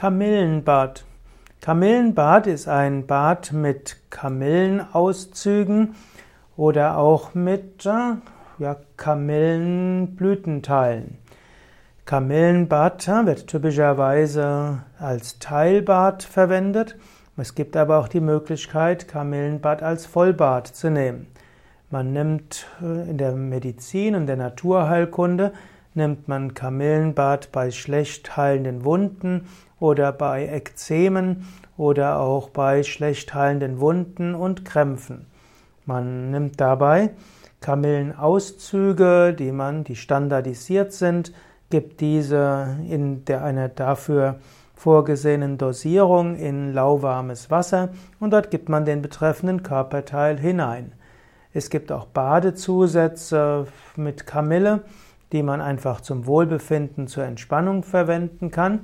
Kamillenbad. Kamillenbad ist ein Bad mit Kamillenauszügen oder auch mit äh, ja, Kamillenblütenteilen. Kamillenbad äh, wird typischerweise als Teilbad verwendet. Es gibt aber auch die Möglichkeit, Kamillenbad als Vollbad zu nehmen. Man nimmt äh, in der Medizin und der Naturheilkunde nimmt man Kamillenbad bei schlecht heilenden Wunden oder bei Ekzemen oder auch bei schlecht heilenden Wunden und Krämpfen. Man nimmt dabei Kamillenauszüge, die man, die standardisiert sind, gibt diese in der, einer dafür vorgesehenen Dosierung in lauwarmes Wasser und dort gibt man den betreffenden Körperteil hinein. Es gibt auch Badezusätze mit Kamille, die man einfach zum Wohlbefinden, zur Entspannung verwenden kann.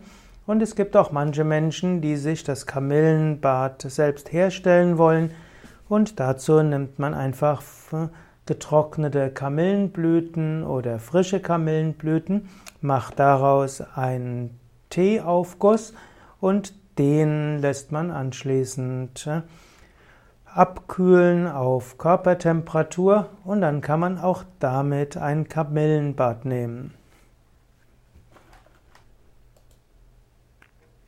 Und es gibt auch manche Menschen, die sich das Kamillenbad selbst herstellen wollen. Und dazu nimmt man einfach getrocknete Kamillenblüten oder frische Kamillenblüten, macht daraus einen Teeaufguss und den lässt man anschließend abkühlen auf Körpertemperatur und dann kann man auch damit ein Kamillenbad nehmen.